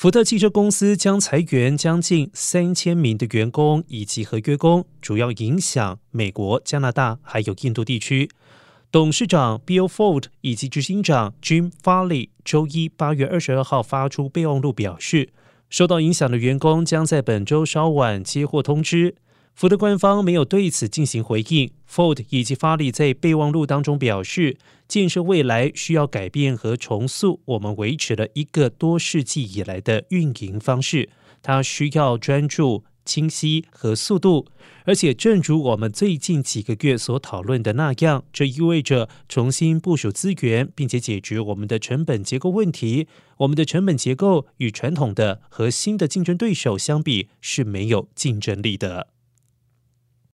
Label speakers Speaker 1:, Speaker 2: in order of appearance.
Speaker 1: 福特汽车公司将裁员将近三千名的员工以及合约工，主要影响美国、加拿大还有印度地区。董事长 Bill Ford 以及执行长 Jim Farley 周一八月二十二号发出备忘录，表示受到影响的员工将在本周稍晚接获通知。福特官方没有对此进行回应。Ford 以及法里在备忘录当中表示，建设未来需要改变和重塑我们维持了一个多世纪以来的运营方式。它需要专注、清晰和速度。而且，正如我们最近几个月所讨论的那样，这意味着重新部署资源，并且解决我们的成本结构问题。我们的成本结构与传统的和新的竞争对手相比是没有竞争力的。